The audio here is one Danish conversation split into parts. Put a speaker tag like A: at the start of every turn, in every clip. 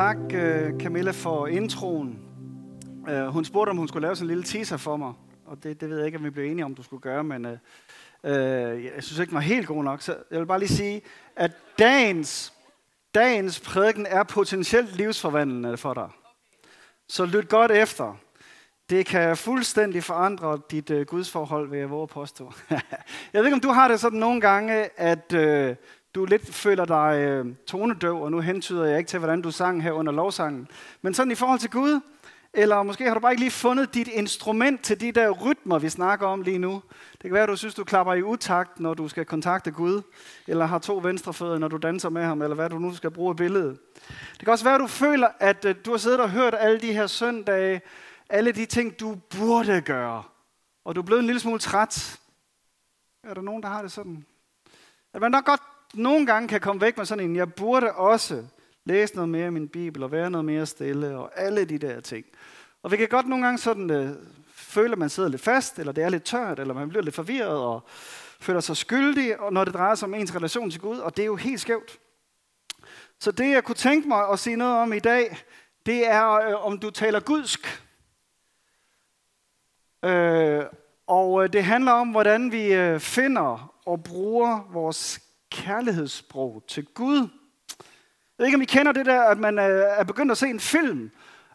A: tak, øh, Camilla, for introen. Øh, hun spurgte, om hun skulle lave sådan en lille teaser for mig. Og det, det ved jeg ikke, om vi blev enige om, du skulle gøre, men øh, øh, jeg synes ikke, den var helt god nok. Så jeg vil bare lige sige, at dagens, dagens prædiken er potentielt livsforvandlende for dig. Så lyt godt efter. Det kan fuldstændig forandre dit øh, gudsforhold, vil jeg våge påstå. jeg ved ikke, om du har det sådan nogle gange, at øh, du lidt føler dig øh, tonedøv, og nu hentyder jeg ikke til, hvordan du sang her under lovsangen. Men sådan i forhold til Gud, eller måske har du bare ikke lige fundet dit instrument til de der rytmer, vi snakker om lige nu. Det kan være, at du synes, du klapper i utakt, når du skal kontakte Gud, eller har to venstrefødder, når du danser med ham, eller hvad du nu skal bruge i billedet. Det kan også være, at du føler, at øh, du har siddet og hørt alle de her søndage, alle de ting, du burde gøre, og du er blevet en lille smule træt. Er der nogen, der har det sådan? At man nok godt nogle gange kan komme væk med sådan en, jeg burde også læse noget mere i min bibel, og være noget mere stille, og alle de der ting. Og vi kan godt nogle gange sådan øh, føle, at man sidder lidt fast, eller det er lidt tørt, eller man bliver lidt forvirret, og føler sig skyldig, og når det drejer sig om ens relation til Gud, og det er jo helt skævt. Så det, jeg kunne tænke mig at sige noget om i dag, det er, øh, om du taler gudsk. Øh, og øh, det handler om, hvordan vi øh, finder og bruger vores kærlighedssprog til Gud. Jeg ved ikke, om I kender det der, at man øh, er begyndt at se en film,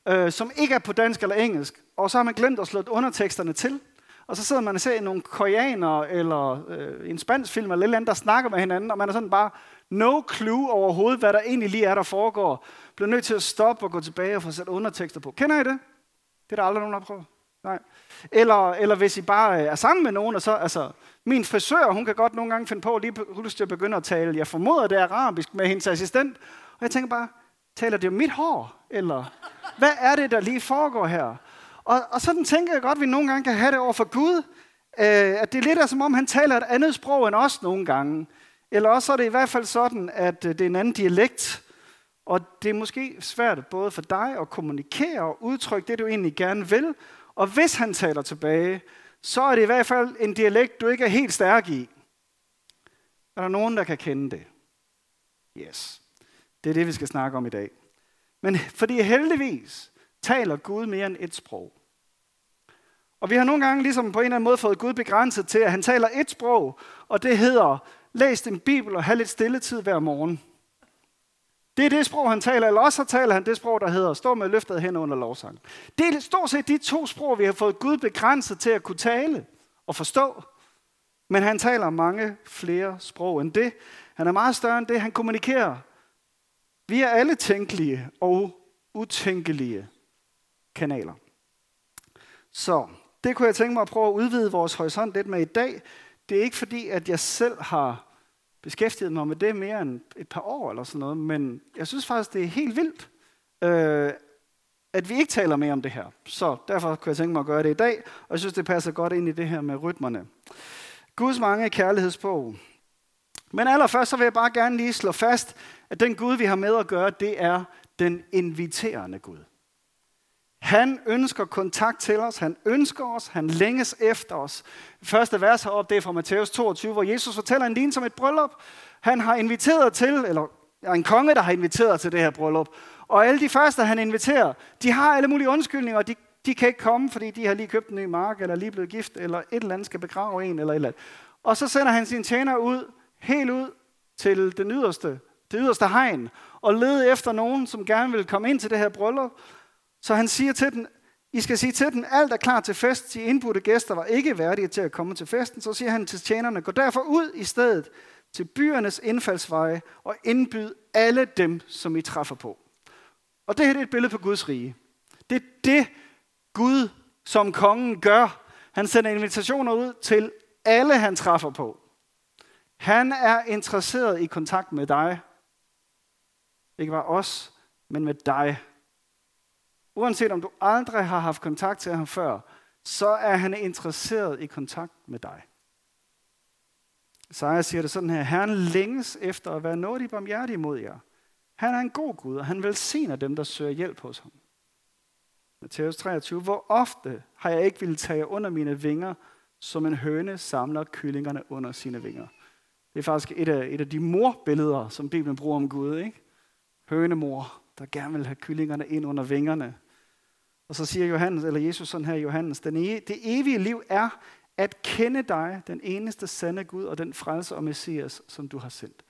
A: øh, som ikke er på dansk eller engelsk, og så har man glemt at slå underteksterne til. Og så sidder man og ser nogle koreanere eller øh, en spansk film eller lidt andet, der snakker med hinanden, og man er sådan bare no clue overhovedet, hvad der egentlig lige er, der foregår. Bliver nødt til at stoppe og gå tilbage og få sat undertekster på. Kender I det? Det er der aldrig nogen, der har prøvet. Nej. Eller, eller hvis I bare øh, er sammen med nogen, og så, altså, min frisør, hun kan godt nogle gange finde på lige pludselig at begynde at tale, jeg formoder, det er arabisk med hendes assistent, og jeg tænker bare, taler det om mit hår? Eller hvad er det, der lige foregår her? Og, og sådan tænker jeg godt, at vi nogle gange kan have det over for Gud, øh, at det er lidt som om han taler et andet sprog end os nogle gange. Eller også er det i hvert fald sådan, at øh, det er en anden dialekt, og det er måske svært både for dig at kommunikere og udtrykke det, du egentlig gerne vil, og hvis han taler tilbage, så er det i hvert fald en dialekt, du ikke er helt stærk i. Er der nogen, der kan kende det? Yes. Det er det, vi skal snakke om i dag. Men fordi heldigvis taler Gud mere end et sprog. Og vi har nogle gange ligesom på en eller anden måde fået Gud begrænset til, at han taler et sprog, og det hedder, læs din bibel og have lidt stilletid hver morgen. Det er det sprog, han taler, eller også taler han det sprog, der hedder, stå med løftet hen under lovsang. Det er stort set de to sprog, vi har fået Gud begrænset til at kunne tale og forstå. Men han taler mange flere sprog end det. Han er meget større end det. Han kommunikerer Vi er alle tænkelige og utænkelige kanaler. Så det kunne jeg tænke mig at prøve at udvide vores horisont lidt med i dag. Det er ikke fordi, at jeg selv har beskæftiget mig med det mere end et par år eller sådan noget, men jeg synes faktisk, det er helt vildt, øh, at vi ikke taler mere om det her. Så derfor kunne jeg tænke mig at gøre det i dag, og jeg synes, det passer godt ind i det her med rytmerne. Guds mange kærlighedsbog. Men allerførst så vil jeg bare gerne lige slå fast, at den Gud, vi har med at gøre, det er den inviterende Gud. Han ønsker kontakt til os, han ønsker os, han længes efter os. Første vers heroppe, det er fra Matthæus 22, hvor Jesus fortæller en lignende som et bryllup. Han har inviteret til, eller en konge, der har inviteret til det her bryllup. Og alle de første, han inviterer, de har alle mulige undskyldninger, de, de kan ikke komme, fordi de har lige købt en ny mark, eller lige blevet gift, eller et eller andet skal begrave en, eller et eller andet. Og så sender han sin tjener ud, helt ud til den yderste, det yderste hegn, og lede efter nogen, som gerne vil komme ind til det her bryllup. Så han siger til den, I skal sige til den, alt er klar til fest. De indbudte gæster var ikke værdige til at komme til festen. Så siger han til tjenerne, gå derfor ud i stedet til byernes indfaldsveje og indbyd alle dem, som I træffer på. Og det her det er et billede på Guds rige. Det er det, Gud som kongen gør. Han sender invitationer ud til alle, han træffer på. Han er interesseret i kontakt med dig. Ikke bare os, men med dig. Uanset om du aldrig har haft kontakt til ham før, så er han interesseret i kontakt med dig. Så jeg siger det sådan her, Herren længes efter at være nådig barmhjertig mod jer. Han er en god Gud, og han velsigner dem, der søger hjælp hos ham. Matthæus 23. Hvor ofte har jeg ikke ville tage under mine vinger, som en høne samler kyllingerne under sine vinger. Det er faktisk et af, et af de morbilleder, som Bibelen bruger om Gud. Ikke? hønemor, der gerne vil have kyllingerne ind under vingerne. Og så siger Johannes, eller Jesus sådan her Johannes, den e- det evige liv er at kende dig, den eneste sande Gud og den frelse og Messias, som du har sendt.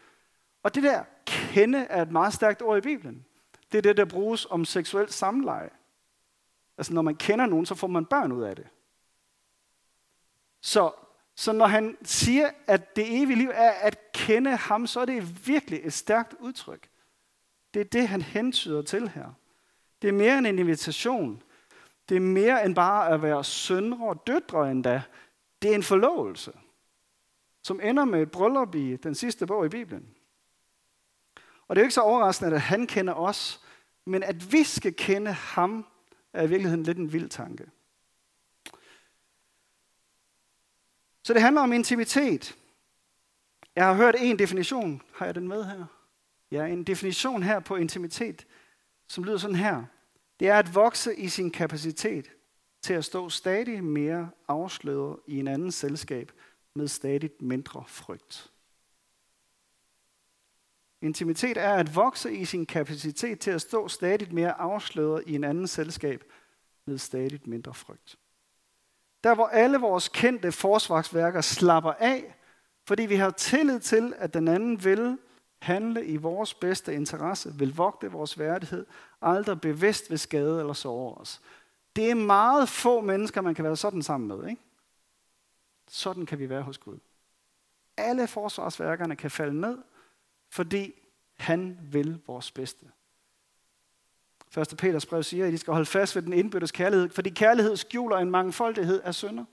A: Og det der kende er et meget stærkt ord i Bibelen. Det er det, der bruges om seksuelt samleje. Altså når man kender nogen, så får man børn ud af det. Så, så når han siger, at det evige liv er at kende ham, så er det virkelig et stærkt udtryk. Det er det, han hentyder til her. Det er mere end en invitation. Det er mere end bare at være sønner og døtre endda. Det er en forlovelse, som ender med et bryllup i den sidste bog i Bibelen. Og det er jo ikke så overraskende, at han kender os, men at vi skal kende ham, er i virkeligheden lidt en vild tanke. Så det handler om intimitet. Jeg har hørt en definition. Har jeg den med her? Ja, en definition her på intimitet, som lyder sådan her. Det er at vokse i sin kapacitet til at stå stadig mere afsløret i en anden selskab med stadig mindre frygt. Intimitet er at vokse i sin kapacitet til at stå stadig mere afsløret i en anden selskab med stadig mindre frygt. Der hvor alle vores kendte forsvarsværker slapper af, fordi vi har tillid til, at den anden vil handle i vores bedste interesse, vil vogte vores værdighed, aldrig bevidst vil skade eller såre os. Det er meget få mennesker, man kan være sådan sammen med. Ikke? Sådan kan vi være hos Gud. Alle forsvarsværkerne kan falde ned, fordi han vil vores bedste. 1. Peters brev siger, at de skal holde fast ved den indbyrdes kærlighed, fordi kærlighed skjuler en mangfoldighed af synder.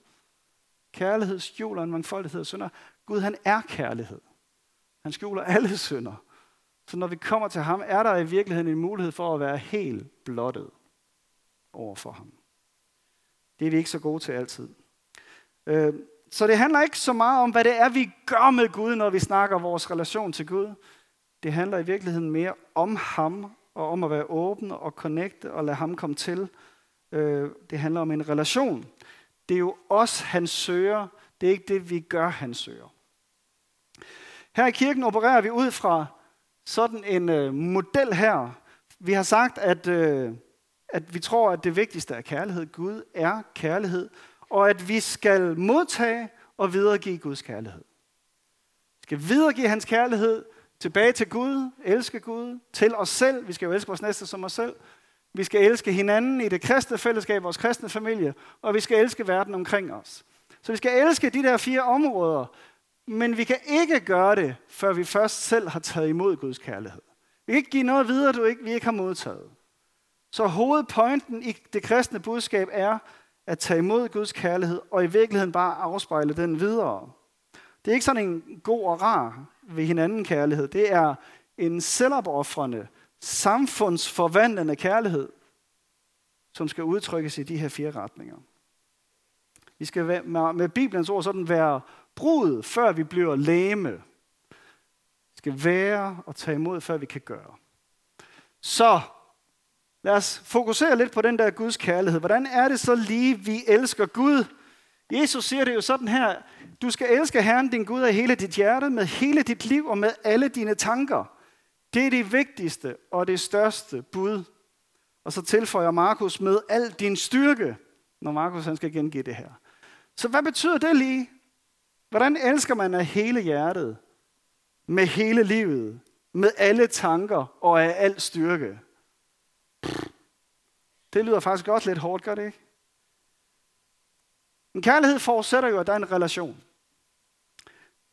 A: Kærlighed skjuler en mangfoldighed af synder. Gud, han er kærlighed. Han skjuler alle synder. Så når vi kommer til ham, er der i virkeligheden en mulighed for at være helt blottet over for ham. Det er vi ikke så gode til altid. Øh, så det handler ikke så meget om, hvad det er, vi gør med Gud, når vi snakker vores relation til Gud. Det handler i virkeligheden mere om ham, og om at være åben og connecte og lade ham komme til. Øh, det handler om en relation. Det er jo os, han søger. Det er ikke det, vi gør, han søger. Her i kirken opererer vi ud fra sådan en øh, model her. Vi har sagt, at, øh, at vi tror, at det vigtigste er kærlighed. Gud er kærlighed. Og at vi skal modtage og videregive Guds kærlighed. Vi skal videregive hans kærlighed tilbage til Gud, elske Gud, til os selv. Vi skal jo elske vores næste som os selv. Vi skal elske hinanden i det kristne fællesskab, vores kristne familie, og vi skal elske verden omkring os. Så vi skal elske de der fire områder, men vi kan ikke gøre det, før vi først selv har taget imod Guds kærlighed. Vi kan ikke give noget videre, du ikke, vi ikke har modtaget. Så hovedpointen i det kristne budskab er at tage imod Guds kærlighed, og i virkeligheden bare afspejle den videre. Det er ikke sådan en god og rar ved hinanden kærlighed. Det er en selvopoffrende, samfundsforvandlende kærlighed, som skal udtrykkes i de her fire retninger. Vi skal med Bibelens ord sådan være brud, før vi bliver læme. Skal være og tage imod, før vi kan gøre. Så lad os fokusere lidt på den der Guds kærlighed. Hvordan er det så lige, vi elsker Gud? Jesus siger det jo sådan her, du skal elske Herren din Gud af hele dit hjerte, med hele dit liv og med alle dine tanker. Det er det vigtigste og det største bud. Og så tilføjer Markus med al din styrke, når Markus han skal gengive det her. Så hvad betyder det lige? Hvordan elsker man af hele hjertet, med hele livet, med alle tanker og af al styrke? Det lyder faktisk godt lidt hårdt, gør det ikke? En kærlighed forudsætter jo, at der er en relation.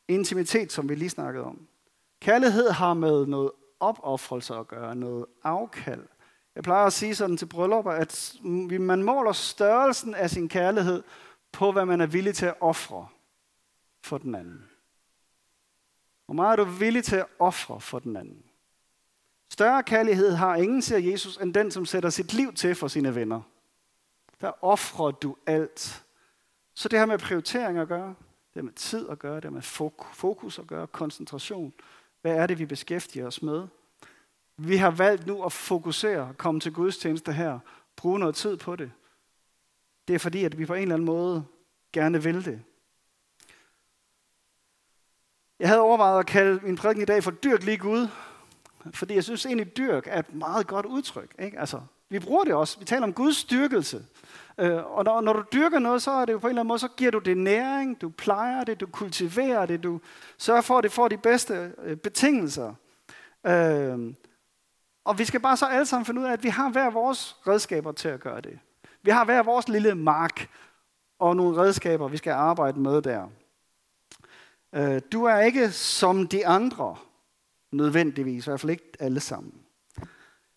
A: Intimitet, som vi lige snakkede om. Kærlighed har med noget opoffrelse at gøre, noget afkald. Jeg plejer at sige sådan til bryllupper, at man måler størrelsen af sin kærlighed på, hvad man er villig til at ofre for den anden. Hvor meget er du villig til at ofre for den anden? Større kærlighed har ingen, siger Jesus, end den, som sætter sit liv til for sine venner. Der offrer du alt. Så det har med prioritering at gøre, det har med tid at gøre, det har med fokus at gøre, koncentration. Hvad er det, vi beskæftiger os med? Vi har valgt nu at fokusere, komme til Guds tjeneste her, bruge noget tid på det. Det er fordi, at vi på en eller anden måde gerne vil det. Jeg havde overvejet at kalde min prædiken i dag for Dyrk lige Gud. Fordi jeg synes egentlig, dyrk er et meget godt udtryk. Ikke? Altså, vi bruger det også. Vi taler om Guds styrkelse. Øh, og når, når du dyrker noget, så er det jo på en eller anden måde, så giver du det næring, du plejer det, du kultiverer det, du sørger for, at det får de bedste øh, betingelser. Øh, og vi skal bare så alle sammen finde ud af, at vi har hver vores redskaber til at gøre det. Vi har hver vores lille mark og nogle redskaber, vi skal arbejde med der. Øh, du er ikke som de andre, nødvendigvis, i hvert fald ikke alle sammen.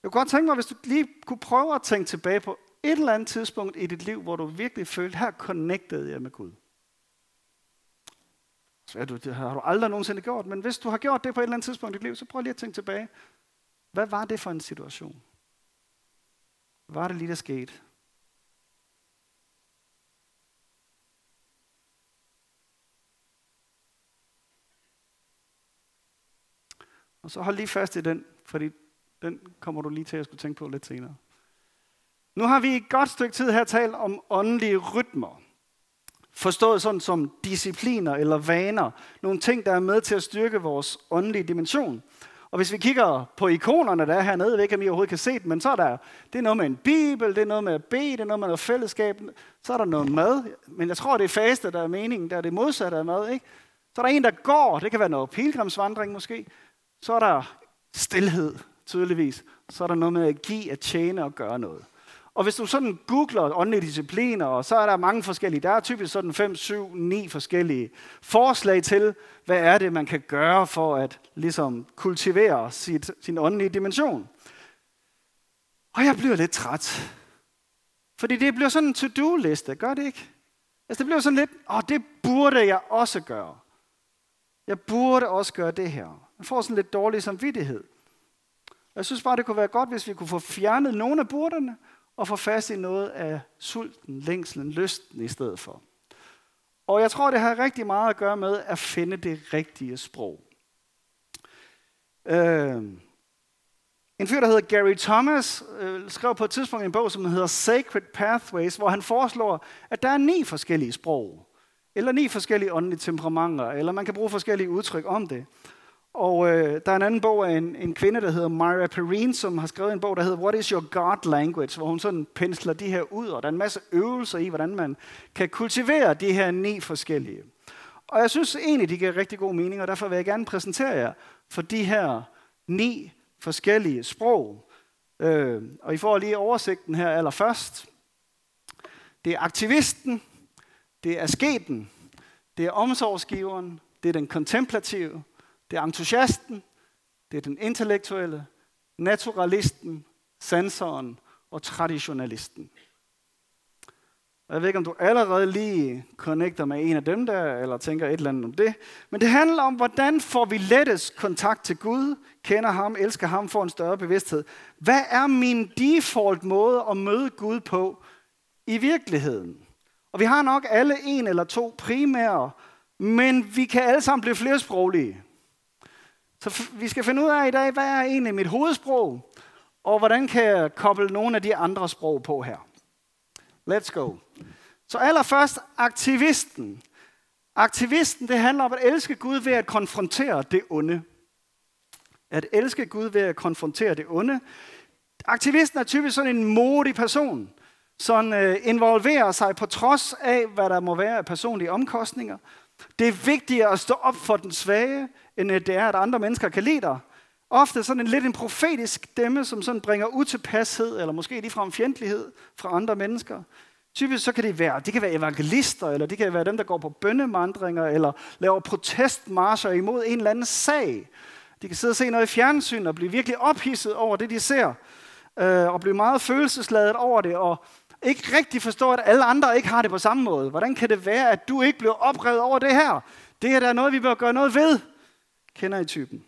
A: Jeg kunne godt tænke mig, hvis du lige kunne prøve at tænke tilbage på et eller andet tidspunkt i dit liv, hvor du virkelig følte, her connected jeg med Gud. Så du, det har du aldrig nogensinde gjort, men hvis du har gjort det på et eller andet tidspunkt i dit liv, så prøv lige at tænke tilbage. Hvad var det for en situation? Hvad var det lige, der skete? Og så hold lige fast i den, fordi den kommer du lige til at skulle tænke på lidt senere. Nu har vi et godt stykke tid her talt om åndelige rytmer. Forstået sådan som discipliner eller vaner. Nogle ting, der er med til at styrke vores åndelige dimension. Og hvis vi kigger på ikonerne, der er hernede, jeg ved ikke, om I overhovedet kan se det, men så er der, det er noget med en bibel, det er noget med at bede, det er noget med noget fællesskab, så er der noget mad. Men jeg tror, det er faste, der er meningen, der er det modsatte af mad. Ikke? Så er der en, der går, det kan være noget pilgrimsvandring måske. Så er der stillhed, tydeligvis. Så er der noget med at give, at tjene og gøre noget. Og hvis du sådan googler åndelige discipliner, og så er der mange forskellige, der er typisk sådan 5, 7, 9 forskellige forslag til, hvad er det, man kan gøre for at ligesom kultivere sit, sin åndelige dimension. Og jeg bliver lidt træt. Fordi det bliver sådan en to-do-liste, gør det ikke? Altså det bliver sådan lidt, åh, det burde jeg også gøre. Jeg burde også gøre det her. Man får sådan lidt dårlig samvittighed. Jeg synes bare, det kunne være godt, hvis vi kunne få fjernet nogle af burderne, og få fast i noget af sulten, længslen, lysten i stedet for. Og jeg tror, det har rigtig meget at gøre med at finde det rigtige sprog. Øh, en fyr, der hedder Gary Thomas, øh, skrev på et tidspunkt en bog, som hedder Sacred Pathways, hvor han foreslår, at der er ni forskellige sprog, eller ni forskellige åndelige temperamenter, eller man kan bruge forskellige udtryk om det. Og øh, der er en anden bog af en, en kvinde, der hedder Myra Perrine, som har skrevet en bog, der hedder What is your God language? Hvor hun sådan pensler de her ud, og der er en masse øvelser i, hvordan man kan kultivere de her ni forskellige. Og jeg synes egentlig, de giver rigtig god mening, og derfor vil jeg gerne præsentere jer for de her ni forskellige sprog. Øh, og I får lige oversigten her allerførst. Det er aktivisten, det er asketen, det er omsorgsgiveren, det er den kontemplative, det er entusiasten, det er den intellektuelle, naturalisten, sensoren og traditionalisten. Jeg ved ikke, om du allerede lige connecter med en af dem der, eller tænker et eller andet om det. Men det handler om, hvordan får vi lettest kontakt til Gud, kender ham, elsker ham, får en større bevidsthed. Hvad er min default måde at møde Gud på i virkeligheden? Og vi har nok alle en eller to primære, men vi kan alle sammen blive flersproglige. Så vi skal finde ud af i dag, hvad er egentlig mit hovedsprog, og hvordan kan jeg koble nogle af de andre sprog på her. Let's go. Så allerførst aktivisten. Aktivisten, det handler om at elske Gud ved at konfrontere det onde. At elske Gud ved at konfrontere det onde. Aktivisten er typisk sådan en modig person, som øh, involverer sig på trods af, hvad der må være af personlige omkostninger. Det er vigtigere at stå op for den svage, end øh, det er, at andre mennesker kan lide dig. Ofte sådan en lidt en profetisk stemme, som sådan bringer utilpashed, eller måske ligefrem fjendtlighed fra andre mennesker. Typisk så kan det være, det kan være evangelister, eller det kan være dem, der går på bønnemandringer, eller laver protestmarscher imod en eller anden sag. De kan sidde og se noget i fjernsyn og blive virkelig ophidset over det, de ser, øh, og blive meget følelsesladet over det, og ikke rigtig forstå, at alle andre ikke har det på samme måde. Hvordan kan det være, at du ikke bliver oprevet over det her? Det er der noget, vi bør gøre noget ved. Kender I typen?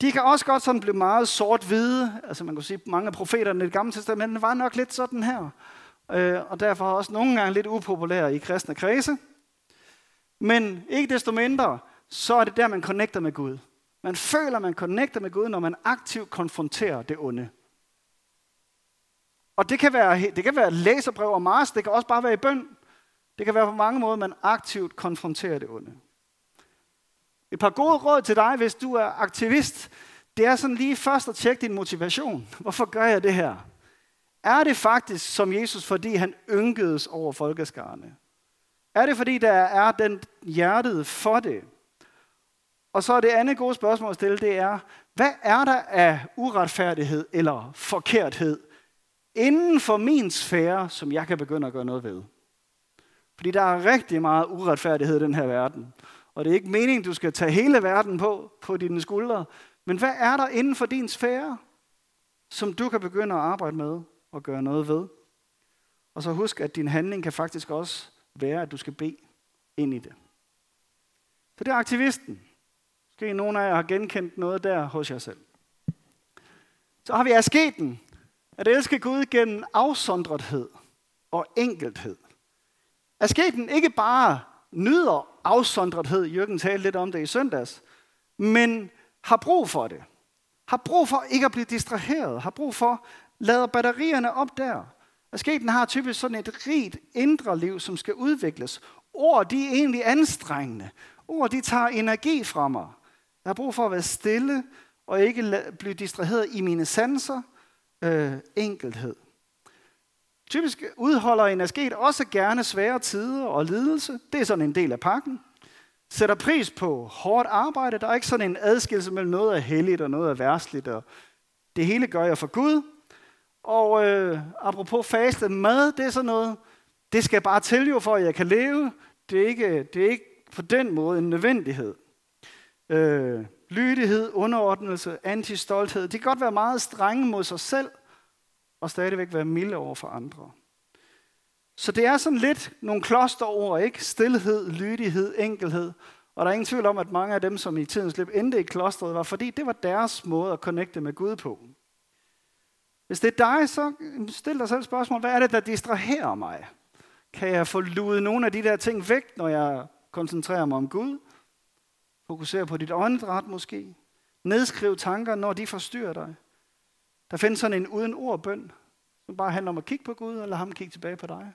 A: De kan også godt sådan blive meget sort-hvide. Altså man kan sige, at mange af profeterne i det gamle testament var nok lidt sådan her. Øh, og derfor også nogle gange lidt upopulære i kristne kredse. Men ikke desto mindre, så er det der, man connecter med Gud. Man føler, man connecter med Gud, når man aktivt konfronterer det onde. Og det kan være, det kan være læserbrev og mars, det kan også bare være i bøn. Det kan være på mange måder, man aktivt konfronterer det onde. Et par gode råd til dig, hvis du er aktivist, det er sådan lige først at tjekke din motivation. Hvorfor gør jeg det her? Er det faktisk som Jesus, fordi han ynkedes over folkeskarne? Er det fordi, der er den hjertet for det? Og så er det andet gode spørgsmål at stille, det er, hvad er der af uretfærdighed eller forkerthed inden for min sfære, som jeg kan begynde at gøre noget ved? Fordi der er rigtig meget uretfærdighed i den her verden. Og det er ikke meningen, du skal tage hele verden på, på dine skuldre. Men hvad er der inden for din sfære, som du kan begynde at arbejde med og gøre noget ved? Og så husk, at din handling kan faktisk også være, at du skal bede ind i det. Så det er aktivisten. Måske nogen af jer har genkendt noget der hos jer selv. Så har vi asketen. At elske Gud gennem afsondrethed og enkelthed. Asketen ikke bare nyder afsondrethed, Jørgen talte lidt om det i søndags, men har brug for det. Har brug for ikke at blive distraheret. Har brug for, lader batterierne op der. Asketen har typisk sådan et rigt indre liv, som skal udvikles. Ord, de er egentlig anstrengende. Ord, de tager energi fra mig. Jeg har brug for at være stille og ikke blive distraheret i mine sanser. Øh, enkelhed. Typisk udholder en asket også gerne svære tider og lidelse. Det er sådan en del af pakken. Sætter pris på hårdt arbejde. Der er ikke sådan en adskillelse mellem noget af helligt og noget af værstligt. Og det hele gør jeg for Gud. Og øh, apropos faste, mad, det er sådan noget, det skal bare til jo for, at jeg kan leve. Det er ikke, det er ikke på den måde en nødvendighed. Øh, lydighed, underordnelse, antistolthed. Det kan godt være meget strenge mod sig selv, og stadigvæk være milde over for andre. Så det er sådan lidt nogle klosterord, ikke? Stilhed, lydighed, enkelhed. Og der er ingen tvivl om, at mange af dem, som i tidens løb endte i klostret, var fordi det var deres måde at connecte med Gud på. Hvis det er dig, så stil dig selv spørgsmål, hvad er det, der distraherer mig? Kan jeg få luet nogle af de der ting væk, når jeg koncentrerer mig om Gud? Fokuser på dit åndedræt måske. Nedskriv tanker, når de forstyrrer dig. Der findes sådan en uden ord bøn, som bare handler om at kigge på Gud, eller ham kigge tilbage på dig.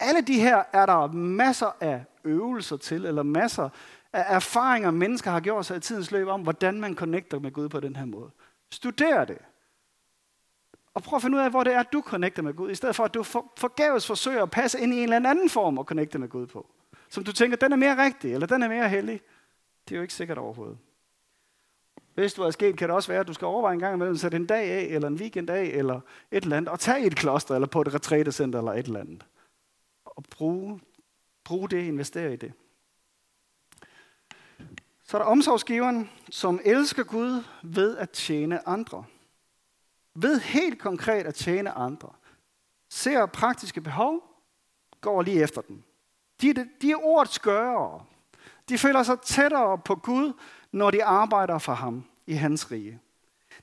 A: Alle de her er der masser af øvelser til, eller masser af erfaringer, mennesker har gjort sig i tidens løb om, hvordan man connecter med Gud på den her måde. Studer det. Og prøv at finde ud af, hvor det er, du connecter med Gud, i stedet for at du forgæves forsøger at passe ind i en eller anden form at connecte med Gud på. Som du tænker, den er mere rigtig, eller den er mere hellig. Det er jo ikke sikkert overhovedet. Hvis du er sket, kan det også være, at du skal overveje en gang imellem, sætte en dag af, eller en weekend af, eller et eller andet, og tage i et kloster, eller på et retrætecenter, eller et eller andet. Og bruge, bruge det, investere i det. Så er der omsorgsgiveren, som elsker Gud ved at tjene andre. Ved helt konkret at tjene andre. Ser praktiske behov, går lige efter dem. De, de, de er ordets gørere. De føler sig tættere på Gud, når de arbejder for ham i hans rige.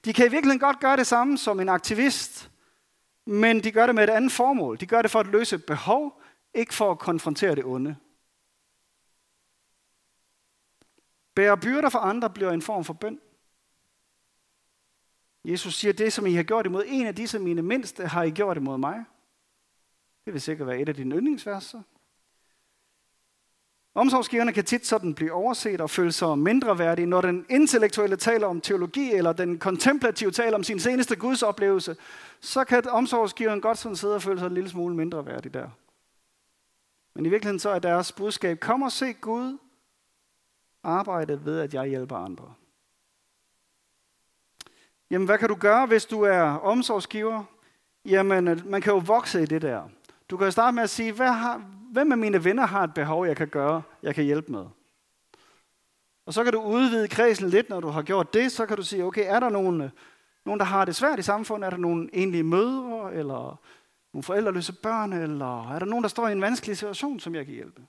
A: De kan i virkeligheden godt gøre det samme som en aktivist, men de gør det med et andet formål. De gør det for at løse et behov, ikke for at konfrontere det onde. Bære byrder for andre bliver en form for bøn. Jesus siger, det som I har gjort imod en af disse mine mindste, har I gjort imod mig. Det vil sikkert være et af dine yndlingsverser. Omsorgsgiverne kan tit sådan blive overset og føle sig mindre værdige. Når den intellektuelle taler om teologi, eller den kontemplative taler om sin seneste gudsoplevelse, så kan omsorgsgiveren godt sådan sidde og føle sig en lille smule mindre værdig der. Men i virkeligheden så er deres budskab, kom og se Gud arbejde ved, at jeg hjælper andre. Jamen, hvad kan du gøre, hvis du er omsorgsgiver? Jamen, øh, man kan jo vokse i det der. Du kan jo starte med at sige, hvad har, hvem af mine venner har et behov, jeg kan gøre, jeg kan hjælpe med? Og så kan du udvide kredsen lidt, når du har gjort det. Så kan du sige, okay, er der nogen, øh, nogen der har det svært i samfundet? Er der nogen enlige mødre, eller nogle forældreløse børn, eller er der nogen, der står i en vanskelig situation, som jeg kan hjælpe?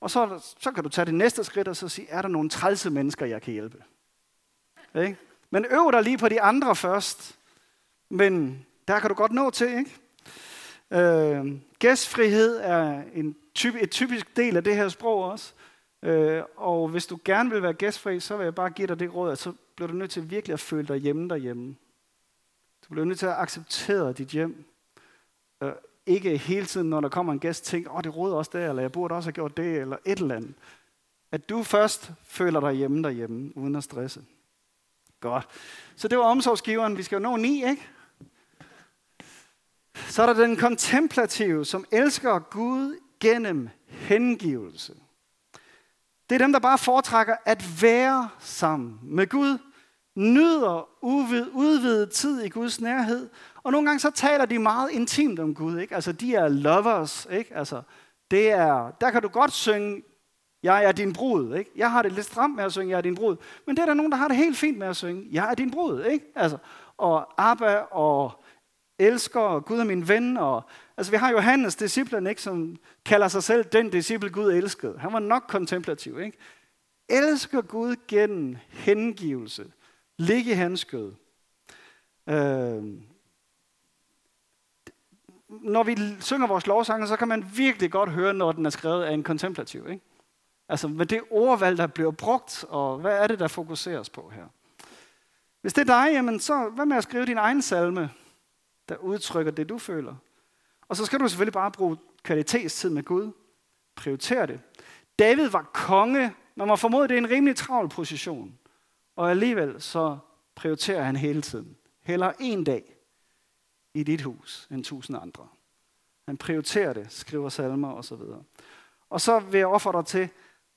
A: Og så, så kan du tage det næste skridt og så sige, er der nogle trælse mennesker, jeg kan hjælpe? Ikke? Men øv dig lige på de andre først. Men der kan du godt nå til, ikke? Øh, gæstfrihed er en typ, et typisk del af det her sprog også. Øh, og hvis du gerne vil være gæstfri, så vil jeg bare give dig det råd, at så bliver du nødt til virkelig at føle dig hjemme derhjemme. Du bliver nødt til at acceptere dit hjem. Øh, ikke hele tiden, når der kommer en gæst, tænke, åh, det råder også der, eller jeg burde også have gjort det, eller et eller andet. At du først føler dig hjemme derhjemme, uden at stresse. Godt. Så det var omsorgsgiveren. Vi skal jo nå ni, ikke? Så er der den kontemplative, som elsker Gud gennem hengivelse. Det er dem, der bare foretrækker at være sammen med Gud, nyder udvidet tid i Guds nærhed, og nogle gange så taler de meget intimt om Gud. Ikke? Altså, de er lovers. Ikke? Altså, det er, der kan du godt synge, jeg er din brud. Ikke? Jeg har det lidt stramt med at synge, jeg er din brud. Men det er der nogen, der har det helt fint med at synge, jeg er din brud. Ikke? Altså, og Abba og elsker, og Gud er min ven. Og, altså, vi har Johannes, disciplen, ikke, som kalder sig selv den disciple, Gud elskede. Han var nok kontemplativ. Ikke? Elsker Gud gennem hengivelse. Ligge i hans skød. Øh, når vi synger vores lovsange, så kan man virkelig godt høre, når den er skrevet af en kontemplativ. Ikke? Altså med det ordvalg, der bliver brugt, og hvad er det, der fokuseres på her? Hvis det er dig, jamen så hvad med at skrive din egen salme, der udtrykker det, du føler? Og så skal du selvfølgelig bare bruge kvalitetstid med Gud. Prioriter det. David var konge. Man må formode, det er en rimelig travl position. Og alligevel så prioriterer han hele tiden. Heller en dag i dit hus end tusind andre. Han prioriterer det, skriver salmer osv. Og så vil jeg ofre dig til,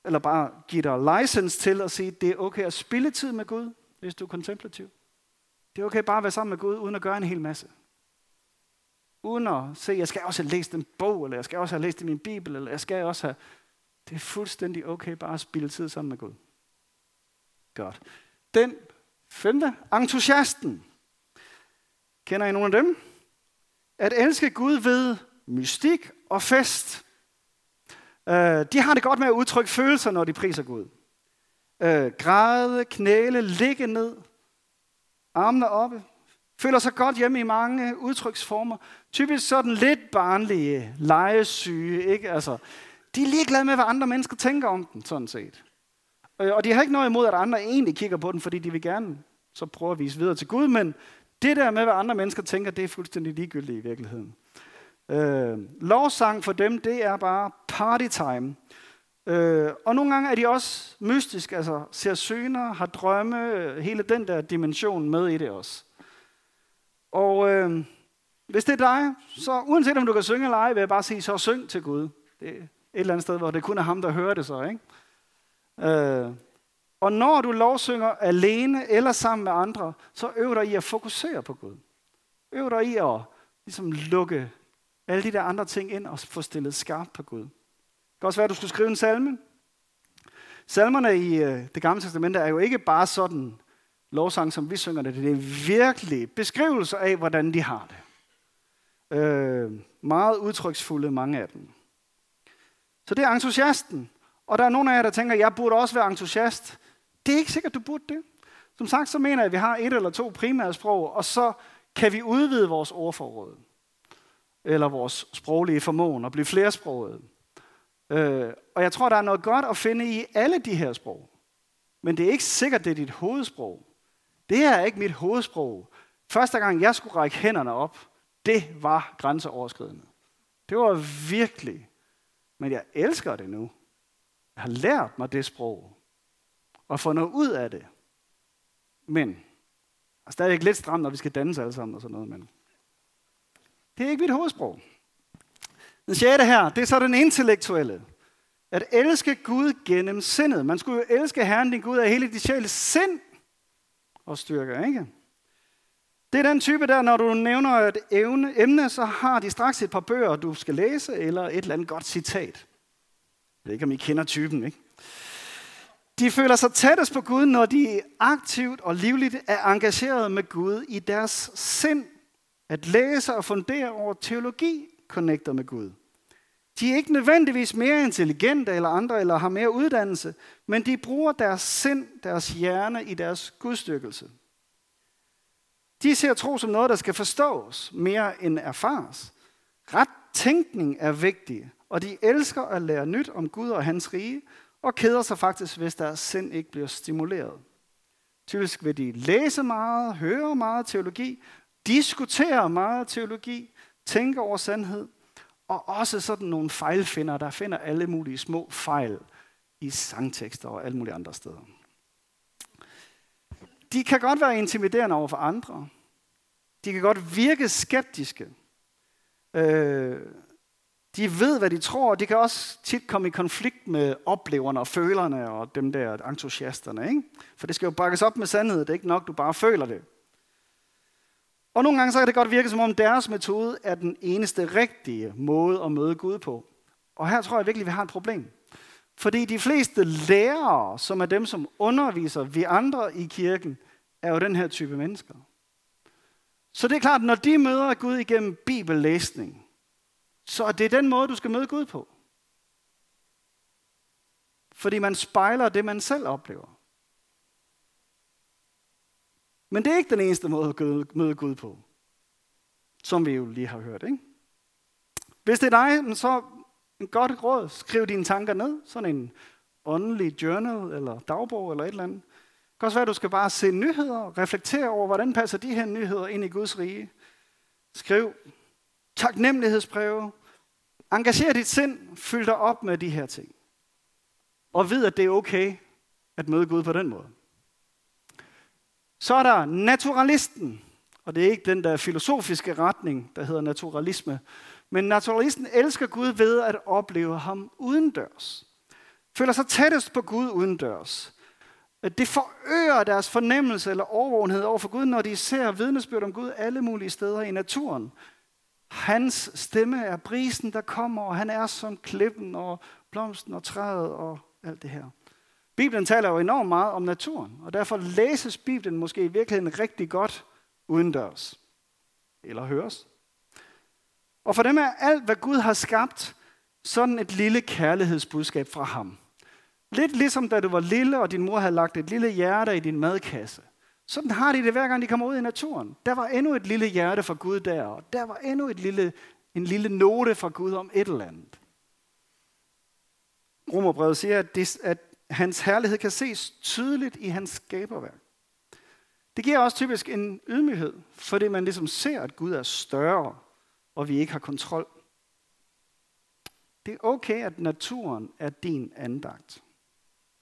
A: eller bare give dig license til at sige, det er okay at spille tid med Gud, hvis du er kontemplativ. Det er okay bare at være sammen med Gud, uden at gøre en hel masse. Uden at se, jeg skal også have læst en bog, eller jeg skal også have læst i min bibel, eller jeg skal også have... Det er fuldstændig okay bare at spille tid sammen med Gud. Godt. Den femte, entusiasten. Kender I nogen af dem? At elske Gud ved mystik og fest. Uh, de har det godt med at udtrykke følelser, når de priser Gud. Uh, græde, knæle, ligge ned, armene oppe. Føler sig godt hjemme i mange udtryksformer. Typisk sådan lidt barnlige, legesyge. Ikke? Altså, de er ligeglade med, hvad andre mennesker tænker om den, sådan set. Øh, og de har ikke noget imod, at andre egentlig kigger på den, fordi de vil gerne så prøve at vise videre til Gud, men det der med, hvad andre mennesker tænker, det er fuldstændig ligegyldigt i virkeligheden. Øh, lovsang for dem, det er bare party time. Øh, og nogle gange er de også mystiske, altså ser syner, har drømme, øh, hele den der dimension med i det også. Og øh, hvis det er dig, så uanset om du kan synge eller ej, vil jeg bare sige, så syng til Gud. Det er et eller andet sted, hvor det kun er ham, der hører det så, ikke? Øh, og når du lovsynger alene eller sammen med andre, så øv dig i at fokusere på Gud. Øv dig i at ligesom, lukke alle de der andre ting ind og få stillet skarpt på Gud. Det kan også være, at du skulle skrive en salme. Salmerne i øh, det gamle testamente er jo ikke bare sådan lovsang, som vi synger det. Det er virkelig beskrivelser af, hvordan de har det. Øh, meget udtryksfulde, mange af dem. Så det er entusiasten. Og der er nogle af jer, der tænker, jeg burde også være entusiast. Det er ikke sikkert, du burde det. Som sagt, så mener jeg, at vi har et eller to primære sprog, og så kan vi udvide vores ordforråd. Eller vores sproglige formåen og blive flersproget. Øh, og jeg tror, der er noget godt at finde i alle de her sprog. Men det er ikke sikkert, det er dit hovedsprog. Det er ikke mit hovedsprog. Første gang, jeg skulle række hænderne op, det var grænseoverskridende. Det var virkelig. Men jeg elsker det nu. Jeg har lært mig det sprog. Og få noget ud af det. Men, er stadig lidt stramt, når vi skal danse alle sammen og sådan noget, men det er ikke mit hovedsprog. Den sjette her, det er så den intellektuelle. At elske Gud gennem sindet. Man skulle jo elske Herren din Gud af hele dit sjæl sind og styrke, ikke? Det er den type der, når du nævner et evne, emne, så har de straks et par bøger, du skal læse, eller et eller andet godt citat. Jeg ved ikke, om I kender typen, ikke? De føler sig tættest på Gud, når de aktivt og livligt er engageret med Gud i deres sind. At læse og fundere over teologi connecter med Gud. De er ikke nødvendigvis mere intelligente eller andre, eller har mere uddannelse, men de bruger deres sind, deres hjerne i deres gudstykkelse. De ser tro som noget, der skal forstås mere end erfares. Ret tænkning er vigtig, og de elsker at lære nyt om Gud og hans rige, og keder sig faktisk, hvis deres sind ikke bliver stimuleret. Typisk vil de læse meget, høre meget teologi, diskutere meget teologi, tænke over sandhed, og også sådan nogle fejlfinder, der finder alle mulige små fejl i sangtekster og alle mulige andre steder. De kan godt være intimiderende over for andre. De kan godt virke skeptiske. Øh, de ved, hvad de tror, og de kan også tit komme i konflikt med opleverne og følerne og dem der entusiasterne. Ikke? For det skal jo bakkes op med sandhed. Det er ikke nok, du bare føler det. Og nogle gange så kan det godt virke, som om deres metode er den eneste rigtige måde at møde Gud på. Og her tror jeg virkelig, vi har et problem. Fordi de fleste lærere, som er dem, som underviser vi andre i kirken, er jo den her type mennesker. Så det er klart, når de møder Gud igennem bibellæsning, så er det den måde, du skal møde Gud på. Fordi man spejler det, man selv oplever. Men det er ikke den eneste måde at møde Gud på, som vi jo lige har hørt. Ikke? Hvis det er dig, så en godt råd. Skriv dine tanker ned. Sådan en åndelig journal eller dagbog eller et eller andet. Det kan også være, at du skal bare se nyheder, reflektere over, hvordan passer de her nyheder ind i Guds rige. Skriv taknemmelighedsbreve. Engager dit sind. Fyld dig op med de her ting. Og vid, at det er okay at møde Gud på den måde. Så er der naturalisten, og det er ikke den der filosofiske retning, der hedder naturalisme, men naturalisten elsker Gud ved at opleve ham udendørs. Føler sig tættest på Gud udendørs. Det forøger deres fornemmelse eller overvågenhed over for Gud, når de ser vidnesbyrd om Gud alle mulige steder i naturen. Hans stemme er brisen, der kommer, og han er som klippen og blomsten og træet og alt det her. Bibelen taler jo enormt meget om naturen, og derfor læses Bibelen måske i virkeligheden rigtig godt udendørs. Eller høres. Og for dem er alt, hvad Gud har skabt, sådan et lille kærlighedsbudskab fra ham. Lidt ligesom da du var lille, og din mor havde lagt et lille hjerte i din madkasse. Sådan har de det hver gang de kommer ud i naturen. Der var endnu et lille hjerte fra Gud der, og der var endnu et lille, en lille note fra Gud om et eller andet. Romerbrevet siger, at, det, at hans herlighed kan ses tydeligt i hans skaberværk. Det giver også typisk en ydmyghed, fordi man ligesom ser, at Gud er større, og vi ikke har kontrol. Det er okay, at naturen er din andagt.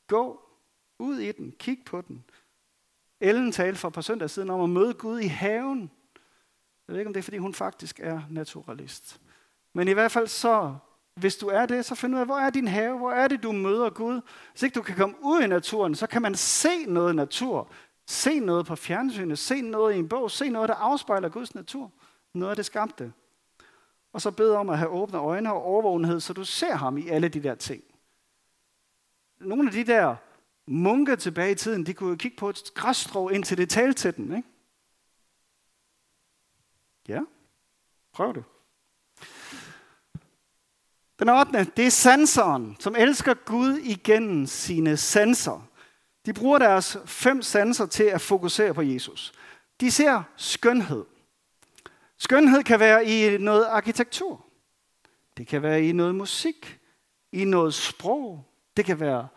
A: Gå ud i den, kig på den. Ellen talte for et par søndage siden om at møde Gud i haven. Jeg ved ikke, om det er, fordi hun faktisk er naturalist. Men i hvert fald så hvis du er det, så find ud af, hvor er din have? Hvor er det, du møder Gud? Hvis ikke du kan komme ud i naturen, så kan man se noget natur. Se noget på fjernsynet, se noget i en bog, se noget, der afspejler Guds natur. Noget af det skabte. Og så bed om at have åbne øjne og overvågenhed, så du ser ham i alle de der ting. Nogle af de der munke tilbage i tiden, de kunne jo kigge på et græsstrå, indtil det talte til dem. Ikke? Ja, prøv det. Den 8. Det er sanseren, som elsker Gud igennem sine sanser. De bruger deres fem sanser til at fokusere på Jesus. De ser skønhed. Skønhed kan være i noget arkitektur. Det kan være i noget musik, i noget sprog. Det kan være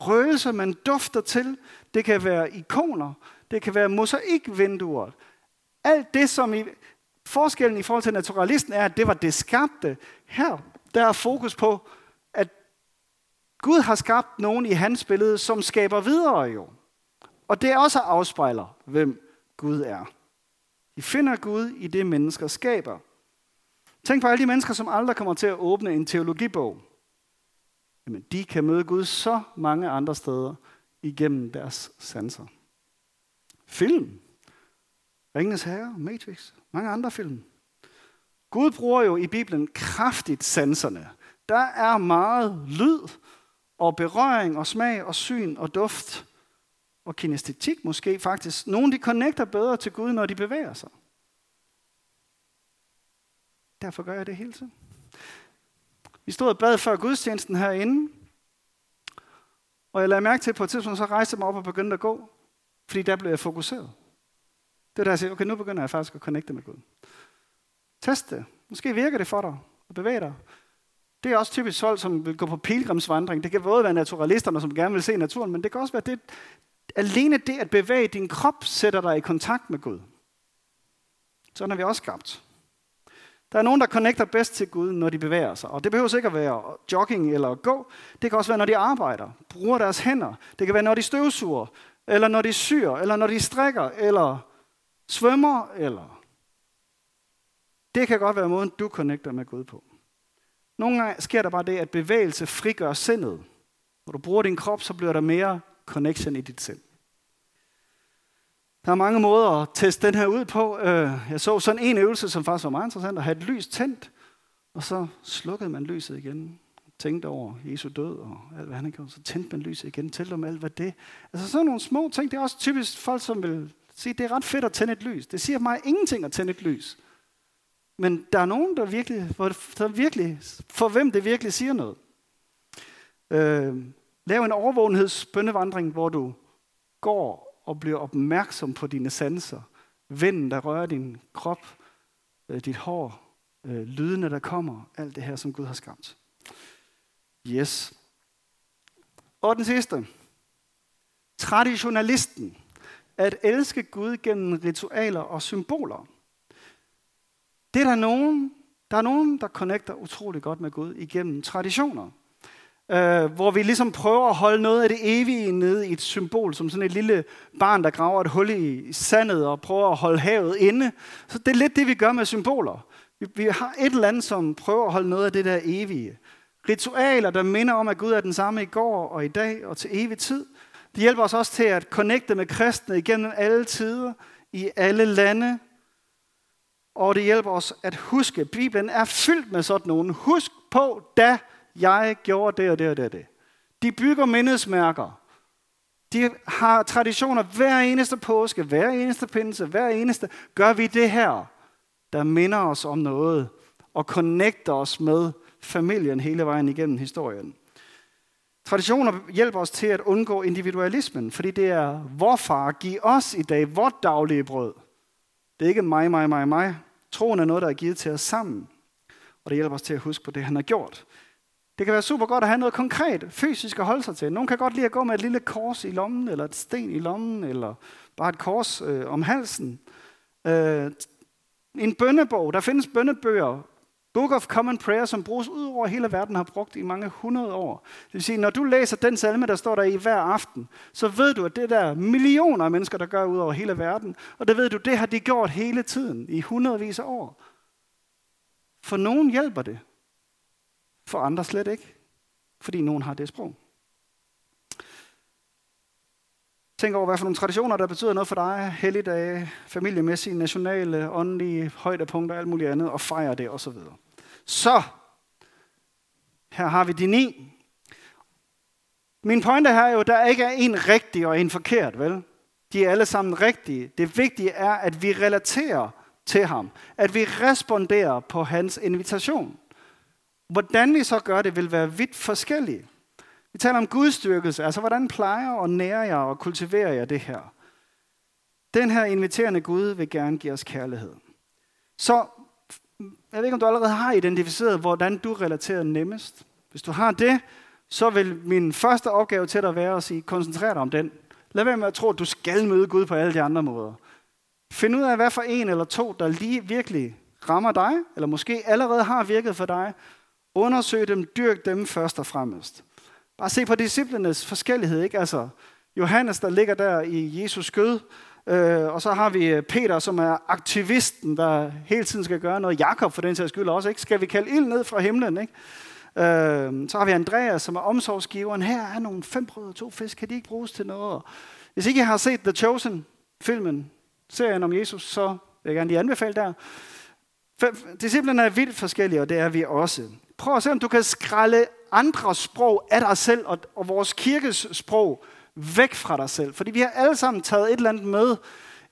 A: røgelser, man dufter til. Det kan være ikoner. Det kan være mosaikvinduer. Alt det, som i forskellen i forhold til naturalisten er, at det var det skabte. Her der er fokus på, at Gud har skabt nogen i hans billede, som skaber videre jo. Og det også afspejler, hvem Gud er. De finder Gud i det, mennesker skaber. Tænk på alle de mennesker, som aldrig kommer til at åbne en teologibog. Jamen, de kan møde Gud så mange andre steder igennem deres sanser. Film. Ringenes Herre, Matrix, mange andre film. Gud bruger jo i Bibelen kraftigt sanserne. Der er meget lyd og berøring og smag og syn og duft og kinestetik måske faktisk. Nogle de connecter bedre til Gud, når de bevæger sig. Derfor gør jeg det hele tiden. Vi stod og bad før gudstjenesten herinde, og jeg lagde mærke til, at på et tidspunkt, så rejste jeg mig op og begyndte at gå, fordi der blev jeg fokuseret. Det er der, jeg siger, okay, nu begynder jeg faktisk at connecte med Gud. Test det. Måske virker det for dig at bevæge dig. Det er også typisk folk, som vil gå på pilgrimsvandring. Det kan både være naturalisterne, som gerne vil se naturen, men det kan også være det, alene det at bevæge din krop, sætter dig i kontakt med Gud. Sådan er vi også skabt. Der er nogen, der connecter bedst til Gud, når de bevæger sig. Og det behøver sikkert være jogging eller gå. Det kan også være, når de arbejder, bruger deres hænder. Det kan være, når de støvsuger. eller når de syr, eller når de strikker, eller svømmer, eller... Det kan godt være måden, du connecter med Gud på. Nogle gange sker der bare det, at bevægelse frigør sindet. Når du bruger din krop, så bliver der mere connection i dit sind. Der er mange måder at teste den her ud på. Øh, jeg så sådan en øvelse, som faktisk var meget interessant, at have et lys tændt, og så slukkede man lyset igen. Tænkte over Jesu død og alt, hvad han har gjort. Så tændte man lyset igen, talte om alt, hvad det Altså sådan nogle små ting, det er også typisk folk, som vil sige, det er ret fedt at tænde et lys. Det siger mig ingenting at tænde et lys. Men der er nogen, der virkelig, der virkelig for hvem det virkelig siger noget. Øh, lav en overvågenhedsbøndevandring, hvor du går og bliver opmærksom på dine sanser. Vinden, der rører din krop, øh, dit hår, øh, lydene, der kommer, alt det her, som Gud har skabt. Yes. Og den sidste. Traditionalisten. At elske Gud gennem ritualer og symboler. Det er der nogen, der er nogen, der connecter utrolig godt med Gud igennem traditioner. Øh, hvor vi ligesom prøver at holde noget af det evige nede i et symbol, som sådan et lille barn, der graver et hul i sandet og prøver at holde havet inde. Så det er lidt det, vi gør med symboler. Vi, vi har et eller andet, som prøver at holde noget af det der evige. Ritualer, der minder om, at Gud er den samme i går og i dag og til evig tid. Det hjælper os også til at connecte med kristne igennem alle tider, i alle lande, og det hjælper os at huske. Bibelen er fyldt med sådan nogen. Husk på, da jeg gjorde det og det og det og det. De bygger mindesmærker. De har traditioner hver eneste påske, hver eneste pinse, hver eneste. Gør vi det her, der minder os om noget og connecter os med familien hele vejen igennem historien. Traditioner hjælper os til at undgå individualismen, fordi det er, hvorfar, giv os i dag vort daglige brød. Det er ikke mig, mig, mig, mig. Troen er noget, der er givet til os sammen. Og det hjælper os til at huske på det, han har gjort. Det kan være super godt at have noget konkret, fysisk at holde sig til. Nogle kan godt lide at gå med et lille kors i lommen, eller et sten i lommen, eller bare et kors øh, om halsen. Øh, en bønnebog. Der findes bønnebøger. Book of Common Prayer, som bruges ud over hele verden, har brugt i mange hundrede år. Det vil sige, når du læser den salme, der står der i hver aften, så ved du, at det der millioner af mennesker, der gør ud over hele verden. Og det ved du, det har de gjort hele tiden, i hundredvis af år. For nogen hjælper det. For andre slet ikke. Fordi nogen har det sprog. Tænk over, hvad for nogle traditioner, der betyder noget for dig. Helligdage, familiemæssige, nationale, åndelige højdepunkter, alt muligt andet, og fejre det osv. Så, her har vi de ni. Min pointe her er jo, at der ikke er en rigtig og en forkert, vel? De er alle sammen rigtige. Det vigtige er, at vi relaterer til ham. At vi responderer på hans invitation. Hvordan vi så gør det, vil være vidt forskelligt. Vi taler om gudstyrkelse, altså hvordan plejer og nærer jeg og kultiverer jeg det her? Den her inviterende Gud vil gerne give os kærlighed. Så jeg ved ikke, om du allerede har identificeret, hvordan du relaterer nemmest. Hvis du har det, så vil min første opgave til dig være at sige, koncentrer dig om den. Lad være med at tro, at du skal møde Gud på alle de andre måder. Find ud af, hvad for en eller to, der lige virkelig rammer dig, eller måske allerede har virket for dig. Undersøg dem, dyrk dem først og fremmest. Bare se på disciplenes forskellighed. Ikke? Altså, Johannes, der ligger der i Jesus skød, øh, og så har vi øh, Peter, som er aktivisten, der hele tiden skal gøre noget. Jakob for den sags skyld også. Ikke? Skal vi kalde ild ned fra himlen? Ikke? Øh, så har vi Andreas, som er omsorgsgiveren. Her er nogle fem brød og to fisk. Kan de ikke bruges til noget? Hvis ikke I har set The Chosen, filmen, serien om Jesus, så vil jeg gerne lige anbefale der. Disciplerne er vildt forskellige, og det er vi også. Prøv at se, om du kan skralde andre sprog af dig selv og, og vores kirkes sprog væk fra dig selv. Fordi vi har alle sammen taget et eller andet med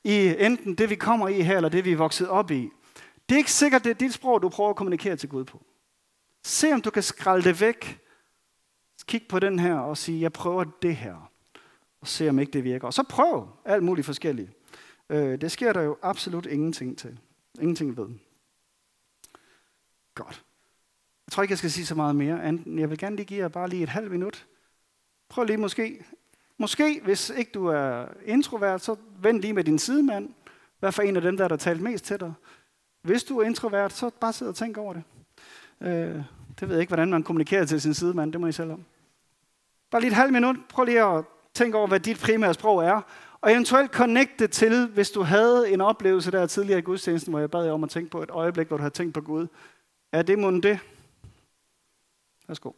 A: i enten det, vi kommer i her, eller det, vi er vokset op i. Det er ikke sikkert, det er dit sprog, du prøver at kommunikere til Gud på. Se, om du kan skralde det væk. Kig på den her og sige, jeg prøver det her. Og se, om ikke det virker. Og så prøv alt muligt forskelligt. Øh, det sker der jo absolut ingenting til. Ingenting ved. Godt. Jeg tror ikke, jeg skal sige så meget mere. Jeg vil gerne lige give jer bare lige et halvt minut. Prøv lige måske. Måske, hvis ikke du er introvert, så vend lige med din sidemand. Hvad for en af dem, der der talt mest til dig? Hvis du er introvert, så bare sid og tænk over det. Øh, det ved jeg ikke, hvordan man kommunikerer til sin sidemand. Det må I selv om. Bare lige et halvt minut. Prøv lige at tænke over, hvad dit primære sprog er. Og eventuelt connect det til, hvis du havde en oplevelse der tidligere i gudstjenesten, hvor jeg bad jer om at tænke på et øjeblik, hvor du havde tænkt på Gud. Er det munden det? Værsgo.